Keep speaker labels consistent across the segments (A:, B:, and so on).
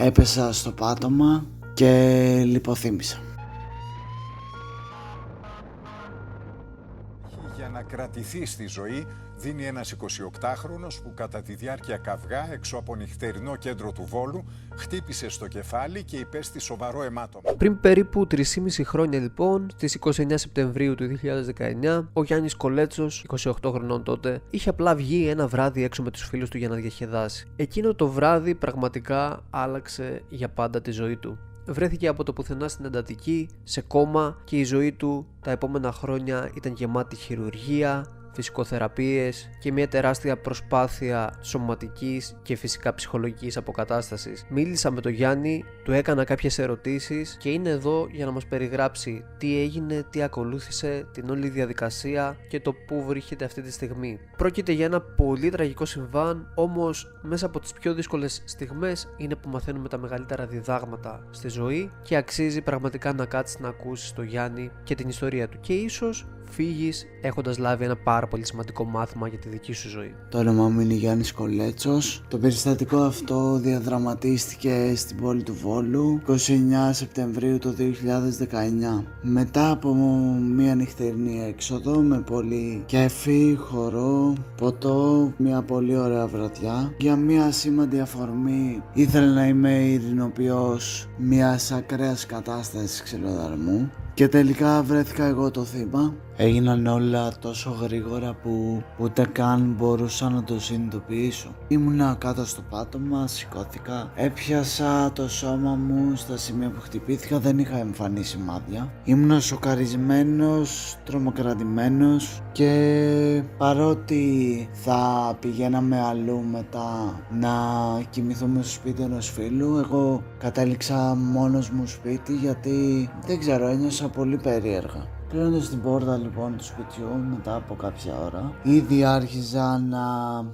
A: έπεσα στο πάτωμα και λιποθύμησα.
B: Κρατηθεί στη ζωή δίνει ένας 28χρονος που κατά τη διάρκεια καυγά έξω από νυχτερινό κέντρο του Βόλου χτύπησε στο κεφάλι και υπέστη σοβαρό αιμάτωμα.
C: Πριν περίπου 3,5 χρόνια λοιπόν, στις 29 Σεπτεμβρίου του 2019, ο Γιάννης Κολέτσος, 28 χρονών τότε, είχε απλά βγει ένα βράδυ έξω με τους φίλους του για να διαχεδάσει. Εκείνο το βράδυ πραγματικά άλλαξε για πάντα τη ζωή του βρέθηκε από το πουθενά στην εντατική, σε κόμμα και η ζωή του τα επόμενα χρόνια ήταν γεμάτη χειρουργία, φυσικοθεραπείες και μια τεράστια προσπάθεια σωματικής και φυσικά ψυχολογικής αποκατάστασης. Μίλησα με τον Γιάννη, του έκανα κάποιες ερωτήσεις και είναι εδώ για να μας περιγράψει τι έγινε, τι ακολούθησε, την όλη διαδικασία και το πού βρίσκεται αυτή τη στιγμή. Πρόκειται για ένα πολύ τραγικό συμβάν, όμως μέσα από τις πιο δύσκολες στιγμές είναι που μαθαίνουμε τα μεγαλύτερα διδάγματα στη ζωή και αξίζει πραγματικά να κάτσεις να ακούσεις τον Γιάννη και την ιστορία του και ίσως φύγεις έχοντας λάβει ένα πάρα πολύ σημαντικό μάθημα για τη δική σου ζωή.
A: Το όνομά μου είναι Γιάννης Κολέτσος. Το περιστατικό αυτό διαδραματίστηκε στην πόλη του Βόλου 29 Σεπτεμβρίου του 2019. Μετά από μια νυχτερινή έξοδο με πολύ κέφι, χορό, ποτό, μια πολύ ωραία βραδιά. Για μια σήμαντη αφορμή ήθελα να είμαι ειρηνοποιός μιας ακραίας κατάστασης ξυλοδαρμού και τελικά βρέθηκα εγώ το θύμα Έγιναν όλα τόσο γρήγορα που ούτε καν μπορούσα να το συνειδητοποιήσω. Ήμουνα κάτω στο πάτωμα, σηκώθηκα, έπιασα το σώμα μου στα σημεία που χτυπήθηκα, δεν είχα εμφανίσει σημάδια. Ήμουνα σοκαρισμένος, τρομοκρατημένος και παρότι θα πηγαίναμε αλλού μετά να κοιμηθούμε στο σπίτι ενός φίλου, εγώ κατέληξα μόνος μου σπίτι γιατί δεν ξέρω, ένιωσα πολύ περίεργα. Κλείνοντας την πόρτα λοιπόν του σπιτιού μετά από κάποια ώρα ήδη άρχιζα να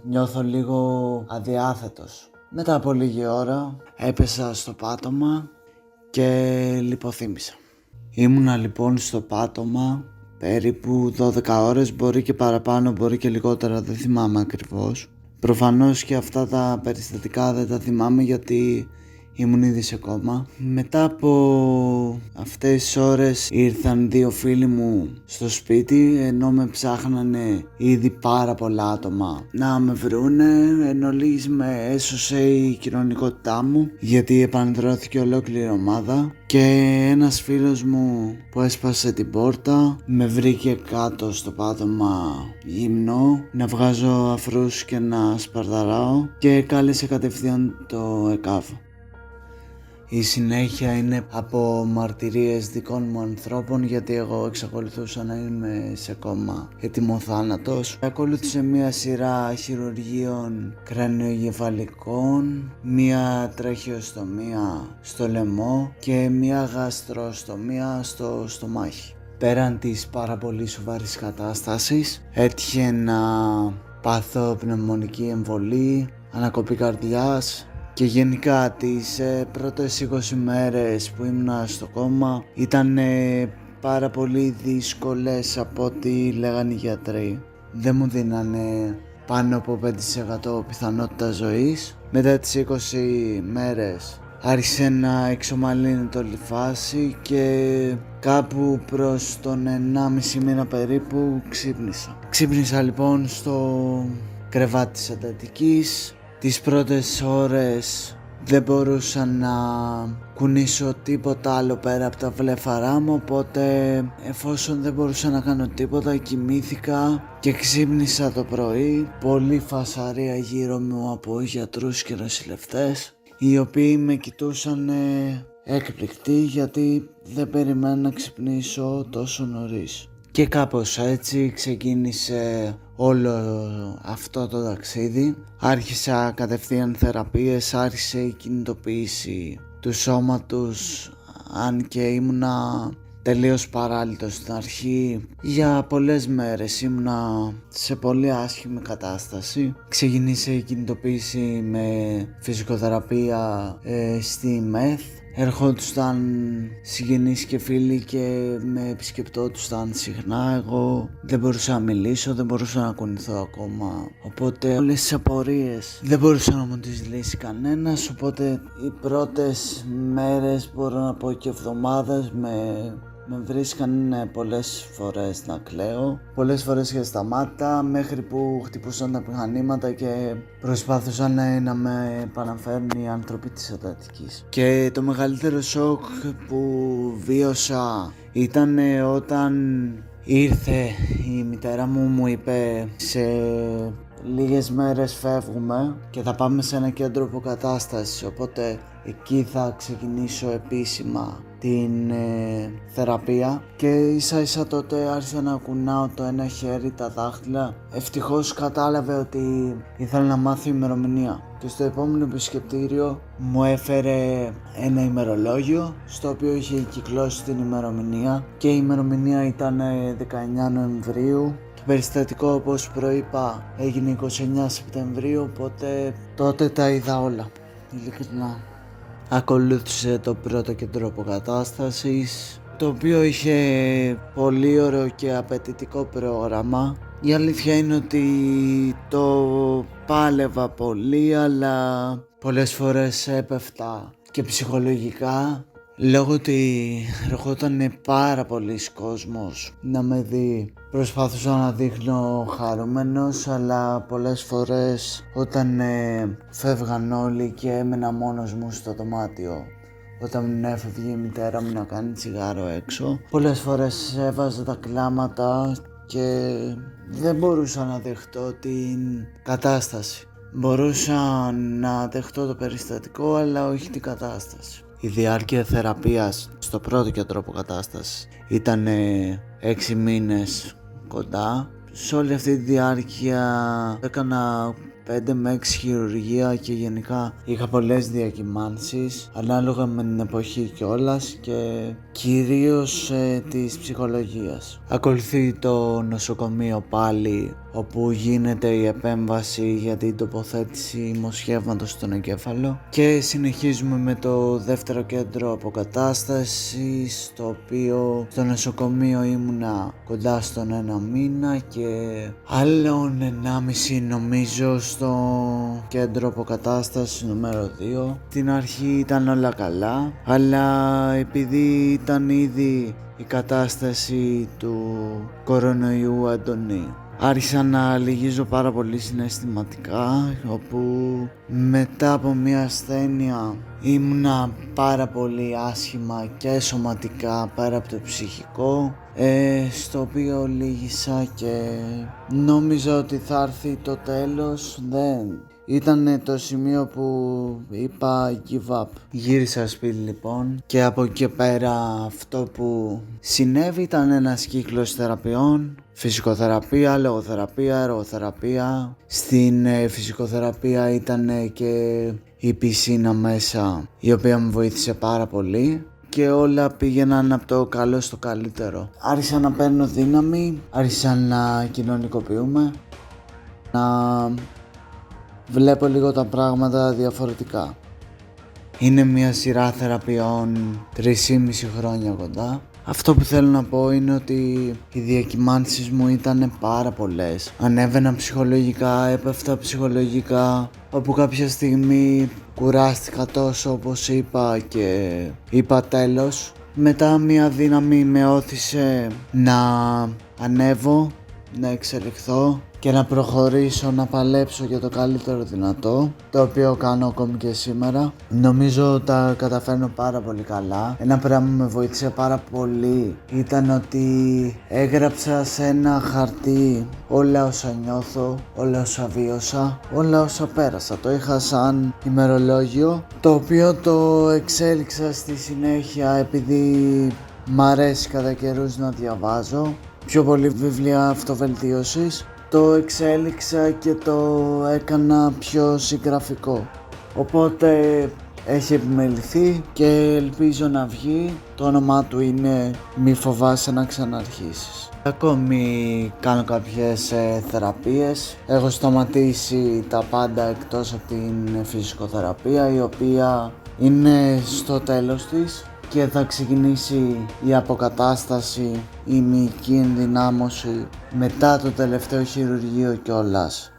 A: νιώθω λίγο αδιάθετος. Μετά από λίγη ώρα έπεσα στο πάτωμα και λιποθύμησα. Ήμουνα λοιπόν στο πάτωμα περίπου 12 ώρες, μπορεί και παραπάνω, μπορεί και λιγότερα, δεν θυμάμαι ακριβώς. Προφανώς και αυτά τα περιστατικά δεν τα θυμάμαι γιατί ήμουν ήδη σε κόμμα. Μετά από αυτές τις ώρες ήρθαν δύο φίλοι μου στο σπίτι ενώ με ψάχνανε ήδη πάρα πολλά άτομα να με βρούνε ενώ λίγης με έσωσε η κοινωνικότητά μου γιατί επανδρώθηκε ολόκληρη ομάδα και ένας φίλος μου που έσπασε την πόρτα με βρήκε κάτω στο πάτωμα γυμνό να βγάζω αφρούς και να σπαρδαράω και κάλεσε κατευθείαν το ΕΚΑΒ. Η συνέχεια είναι από μαρτυρίες δικών μου ανθρώπων γιατί εγώ εξακολουθούσα να είμαι σε κόμμα έτοιμο θάνατος. Ακολούθησε μια σειρά χειρουργείων κρανιογεφαλικών, μια τραχιοστομία στο λαιμό και μια γαστροστομία στο στομάχι. Πέραν της πάρα πολύ σοβαρής κατάστασης έτυχε να πάθω πνευμονική εμβολή, ανακοπή καρδιάς, και γενικά τις ε, πρώτες 20 μέρες που ήμουν στο κόμμα ήταν πάρα πολύ δύσκολες από ό,τι λέγανε οι γιατροί. Δεν μου δίνανε πάνω από 5% πιθανότητα ζωής. Μετά τις 20 μέρες άρχισε να εξομαλύνει όλη φάση και κάπου προς τον 1,5 μήνα περίπου ξύπνησα. Ξύπνησα λοιπόν στο κρεβάτι της εντατικής Τις πρώτες ώρες δεν μπορούσα να κουνήσω τίποτα άλλο πέρα από τα βλέφαρά μου οπότε εφόσον δεν μπορούσα να κάνω τίποτα κοιμήθηκα και ξύπνησα το πρωί πολύ φασαρία γύρω μου από γιατρούς και νοσηλευτές οι οποίοι με κοιτούσαν έκπληκτοι γιατί δεν περιμένα να ξυπνήσω τόσο νωρίς. Και κάπως έτσι ξεκίνησε όλο αυτό το ταξίδι. Άρχισα κατευθείαν θεραπείες, άρχισε η κινητοποίηση του σώματος αν και ήμουνα τελείως παράλυτος στην αρχή. Για πολλές μέρες ήμουνα σε πολύ άσχημη κατάσταση. Ξεκίνησε η κινητοποίηση με φυσικοθεραπεία ε, στη ΜΕΘ ερχόντουσαν συγγενείς και φίλοι και με επισκεπτόντουσαν συχνά. Εγώ δεν μπορούσα να μιλήσω, δεν μπορούσα να κουνηθώ ακόμα. Οπότε όλες τις απορίες δεν μπορούσα να μου τις λύσει κανένας. Οπότε οι πρώτες μέρες μπορώ να πω και εβδομάδες με με βρίσκαν ε, πολλές φορές να κλαίω, πολλές φορές και σταμάτα μέχρι που χτυπούσαν τα μηχανήματα και προσπάθουσαν ε, να με επαναφέρουν οι άνθρωποι της Αττικής. Και το μεγαλύτερο σοκ που βίωσα ήταν ε, όταν ήρθε η μητέρα μου μου είπε σε λίγες μέρες φεύγουμε και θα πάμε σε ένα κέντρο αποκατάσταση οπότε εκεί θα ξεκινήσω επίσημα την ε, θεραπεία. Και ίσα ίσα τότε άρχισα να κουνάω το ένα χέρι τα δάχτυλα. Ευτυχώς κατάλαβε ότι ήθελα να μάθει ημερομηνία. Και στο επόμενο επισκεπτήριο μου έφερε ένα ημερολόγιο στο οποίο είχε κυκλώσει την ημερομηνία. Και η ημερομηνία ήταν 19 ε, Νοεμβρίου. το περιστατικό όπως προείπα έγινε 29 Σεπτεμβρίου οπότε τότε τα είδα όλα. Ειλικρινά. Ακολούθησε το πρώτο κέντρο αποκατάστασης το οποίο είχε πολύ ωραίο και απαιτητικό πρόγραμμα. Η αλήθεια είναι ότι το πάλευα πολύ αλλά πολλές φορές έπεφτα και ψυχολογικά Λόγω ότι ερχόταν πάρα πολλοί κόσμος να με δει Προσπάθουσα να δείχνω χαρούμενος αλλά πολλές φορές όταν ε, φεύγαν όλοι και έμενα μόνος μου στο δωμάτιο όταν έφευγε η μητέρα μου να κάνει τσιγάρο έξω πολλές φορές έβαζα τα κλάματα και δεν μπορούσα να δεχτώ την κατάσταση. Μπορούσα να δεχτώ το περιστατικό αλλά όχι την κατάσταση η διάρκεια θεραπείας στο πρώτο κέντρο αποκατάσταση ήταν 6 μήνες κοντά. Σε όλη αυτή τη διάρκεια έκανα 5 με 6 χειρουργία και γενικά είχα πολλές διακυμάνσεις ανάλογα με την εποχή κιόλας και κυρίως ε, της ψυχολογίας. Ακολουθεί το νοσοκομείο πάλι όπου γίνεται η επέμβαση για την τοποθέτηση μοσχεύματος στον εγκέφαλο. Και συνεχίζουμε με το δεύτερο κέντρο αποκατάστασης στο οποίο στο νοσοκομείο ήμουνα κοντά στον ένα μήνα και άλλον 1,5 νομίζω στο κέντρο αποκατάστασης νούμερο 2 την αρχή ήταν όλα καλά αλλά επειδή ήταν ήδη η κατάσταση του κορονοϊού Αντωνίου άρχισα να λυγίζω πάρα πολύ συναισθηματικά όπου μετά από μια ασθένεια ήμουνα πάρα πολύ άσχημα και σωματικά πέρα από το ψυχικό ε, στο οποίο λύγησα και νόμιζα ότι θα έρθει το τέλος δεν ήταν το σημείο που είπα give up. Γύρισα σπίτι λοιπόν και από εκεί πέρα αυτό που συνέβη ήταν ένας κύκλος θεραπείων Φυσικοθεραπεία, λογοθεραπεία, εργοθεραπεία. Στην ε, φυσικοθεραπεία ήταν και η πισίνα μέσα η οποία με βοήθησε πάρα πολύ και όλα πήγαιναν από το καλό στο καλύτερο. Άρχισα να παίρνω δύναμη, άρχισα να κοινωνικοποιούμε, να βλέπω λίγο τα πράγματα διαφορετικά. Είναι μια σειρά θεραπείων 3,5 χρόνια κοντά. Αυτό που θέλω να πω είναι ότι οι διακυμάνσεις μου ήταν πάρα πολλές. Ανέβαινα ψυχολογικά, έπεφτα ψυχολογικά, όπου κάποια στιγμή κουράστηκα τόσο όπως είπα και είπα τέλος. Μετά μια δύναμη με όθησε να ανέβω, να εξελιχθώ και να προχωρήσω να παλέψω για το καλύτερο δυνατό το οποίο κάνω ακόμη και σήμερα. Νομίζω τα καταφέρνω πάρα πολύ καλά. Ένα πράγμα που με βοήθησε πάρα πολύ ήταν ότι έγραψα σε ένα χαρτί όλα όσα νιώθω, όλα όσα βίωσα, όλα όσα πέρασα. Το είχα σαν ημερολόγιο το οποίο το εξέλιξα στη συνέχεια επειδή μ' αρέσει κατά καιρούς να διαβάζω. Πιο πολύ βιβλία αυτοβελτίωσης το εξέλιξα και το έκανα πιο συγγραφικό. Οπότε έχει επιμεληθεί και ελπίζω να βγει. Το όνομά του είναι «Μη φοβάσαι να ξαναρχίσεις». Ακόμη κάνω κάποιες ε, θεραπείες. Έχω σταματήσει τα πάντα εκτός από την φυσικοθεραπεία η οποία είναι στο τέλος της και θα ξεκινήσει η αποκατάσταση, η μυϊκή ενδυνάμωση μετά το τελευταίο χειρουργείο κιόλας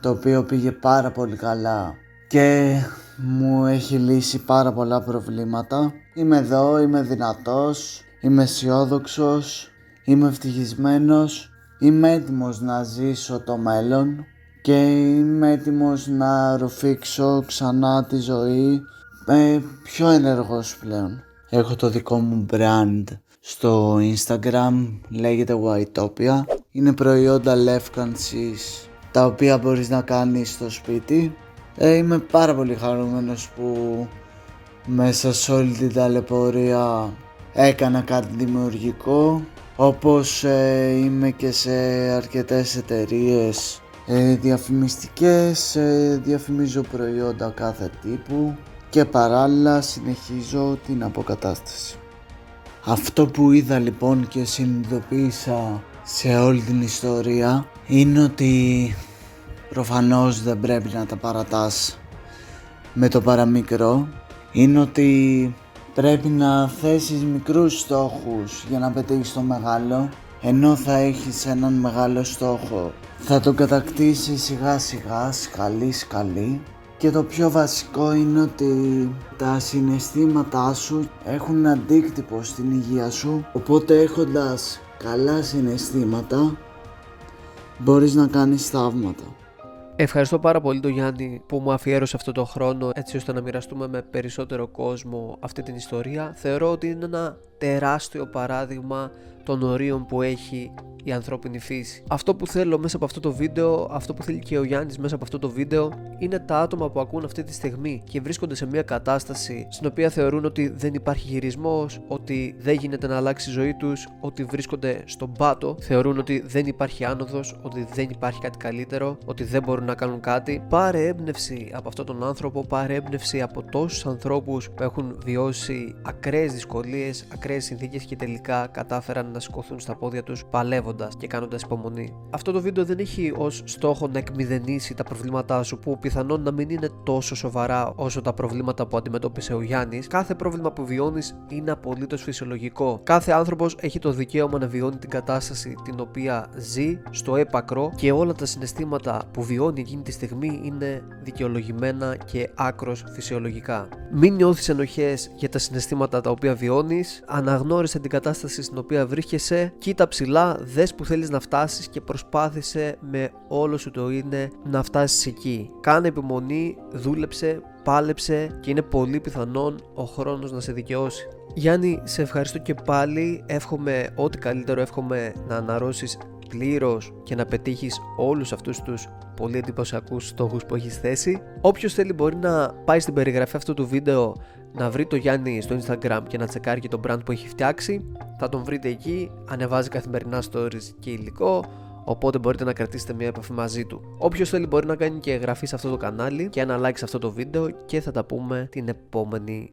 A: το οποίο πήγε πάρα πολύ καλά και μου έχει λύσει πάρα πολλά προβλήματα. Είμαι εδώ, είμαι δυνατός, είμαι αισιόδοξος, είμαι ευτυχισμένος, είμαι έτοιμος να ζήσω το μέλλον και είμαι έτοιμος να ρουφήξω ξανά τη ζωή ε, πιο ενεργός πλέον. Έχω το δικό μου brand στο Instagram, λέγεται Whiteopia. Είναι προϊόντα λεύκανσης τα οποία μπορείς να κάνεις στο σπίτι. Ε, είμαι πάρα πολύ χαρούμενος που μέσα σε όλη την ταλαιπωρία έκανα κάτι δημιουργικό όπως ε, είμαι και σε αρκετές εταιρείες ε, διαφημιστικές, ε, διαφημίζω προϊόντα κάθε τύπου και παράλληλα συνεχίζω την αποκατάσταση. Αυτό που είδα λοιπόν και συνειδητοποίησα σε όλη την ιστορία είναι ότι προφανώς δεν πρέπει να τα παρατάς με το παραμικρό είναι ότι πρέπει να θέσεις μικρούς στόχους για να πετύχεις το μεγάλο ενώ θα έχεις έναν μεγάλο στόχο θα το κατακτήσεις σιγά σιγά σκαλί σκαλί και το πιο βασικό είναι ότι τα συναισθήματά σου έχουν αντίκτυπο στην υγεία σου οπότε έχοντας καλά συναισθήματα μπορείς να κάνεις θαύματα.
C: Ευχαριστώ πάρα πολύ τον Γιάννη που μου αφιέρωσε αυτό το χρόνο έτσι ώστε να μοιραστούμε με περισσότερο κόσμο αυτή την ιστορία. Θεωρώ ότι είναι ένα τεράστιο παράδειγμα των ορίων που έχει η ανθρώπινη φύση. Αυτό που θέλω μέσα από αυτό το βίντεο, αυτό που θέλει και ο Γιάννης μέσα από αυτό το βίντεο, είναι τα άτομα που ακούν αυτή τη στιγμή και βρίσκονται σε μια κατάσταση στην οποία θεωρούν ότι δεν υπάρχει γυρισμός, ότι δεν γίνεται να αλλάξει η ζωή τους, ότι βρίσκονται στον πάτο, θεωρούν ότι δεν υπάρχει άνοδος, ότι δεν υπάρχει κάτι καλύτερο, ότι δεν μπορούν να κάνουν κάτι. Πάρε έμπνευση από αυτόν τον άνθρωπο, πάρε έμπνευση από τόσους ανθρώπους που έχουν βιώσει ακραίες δυσκολίες, ακραίες συνθήκες και τελικά κατάφεραν να σηκωθούν στα πόδια τους παλεύοντας και κάνοντας υπομονή. Αυτό το βίντεο δεν έχει ως στόχο να εκμηδενήσει τα προβλήματά σου που πιθανόν να μην είναι τόσο σοβαρά όσο τα προβλήματα που αντιμετώπισε ο Γιάννης. Κάθε πρόβλημα που βιώνεις είναι απολύτως φυσιολογικό. Κάθε άνθρωπος έχει το δικαίωμα να βιώνει την κατάσταση την οποία ζει στο έπακρο και όλα τα συναισθήματα που βιώνει εκείνη τη στιγμή είναι δικαιολογημένα και άκρος φυσιολογικά. Μην νιώθεις ενοχές για τα συναισθήματα τα οποία βιώνεις, αναγνώρισε την κατάσταση στην οποία βρίσκεσαι, κοίτα ψηλά, δες που θέλεις να φτάσεις και προσπάθησε με όλο σου το είναι να φτάσεις εκεί. Κάνε επιμονή, δούλεψε, πάλεψε και είναι πολύ πιθανόν ο χρόνος να σε δικαιώσει. Γιάννη, σε ευχαριστώ και πάλι. Εύχομαι ό,τι καλύτερο, εύχομαι να αναρρώσεις πλήρως και να πετύχεις όλους αυτούς τους πολύ εντυπωσιακούς στόχους που έχεις θέσει. Όποιος θέλει μπορεί να πάει στην περιγραφή αυτού του βίντεο να βρει το Γιάννη στο Instagram και να τσεκάρει και το brand που έχει φτιάξει. Θα τον βρείτε εκεί, ανεβάζει καθημερινά stories και υλικό, οπότε μπορείτε να κρατήσετε μια επαφή μαζί του. Όποιος θέλει μπορεί να κάνει και εγγραφή σε αυτό το κανάλι και ένα like σε αυτό το βίντεο και θα τα πούμε την επόμενη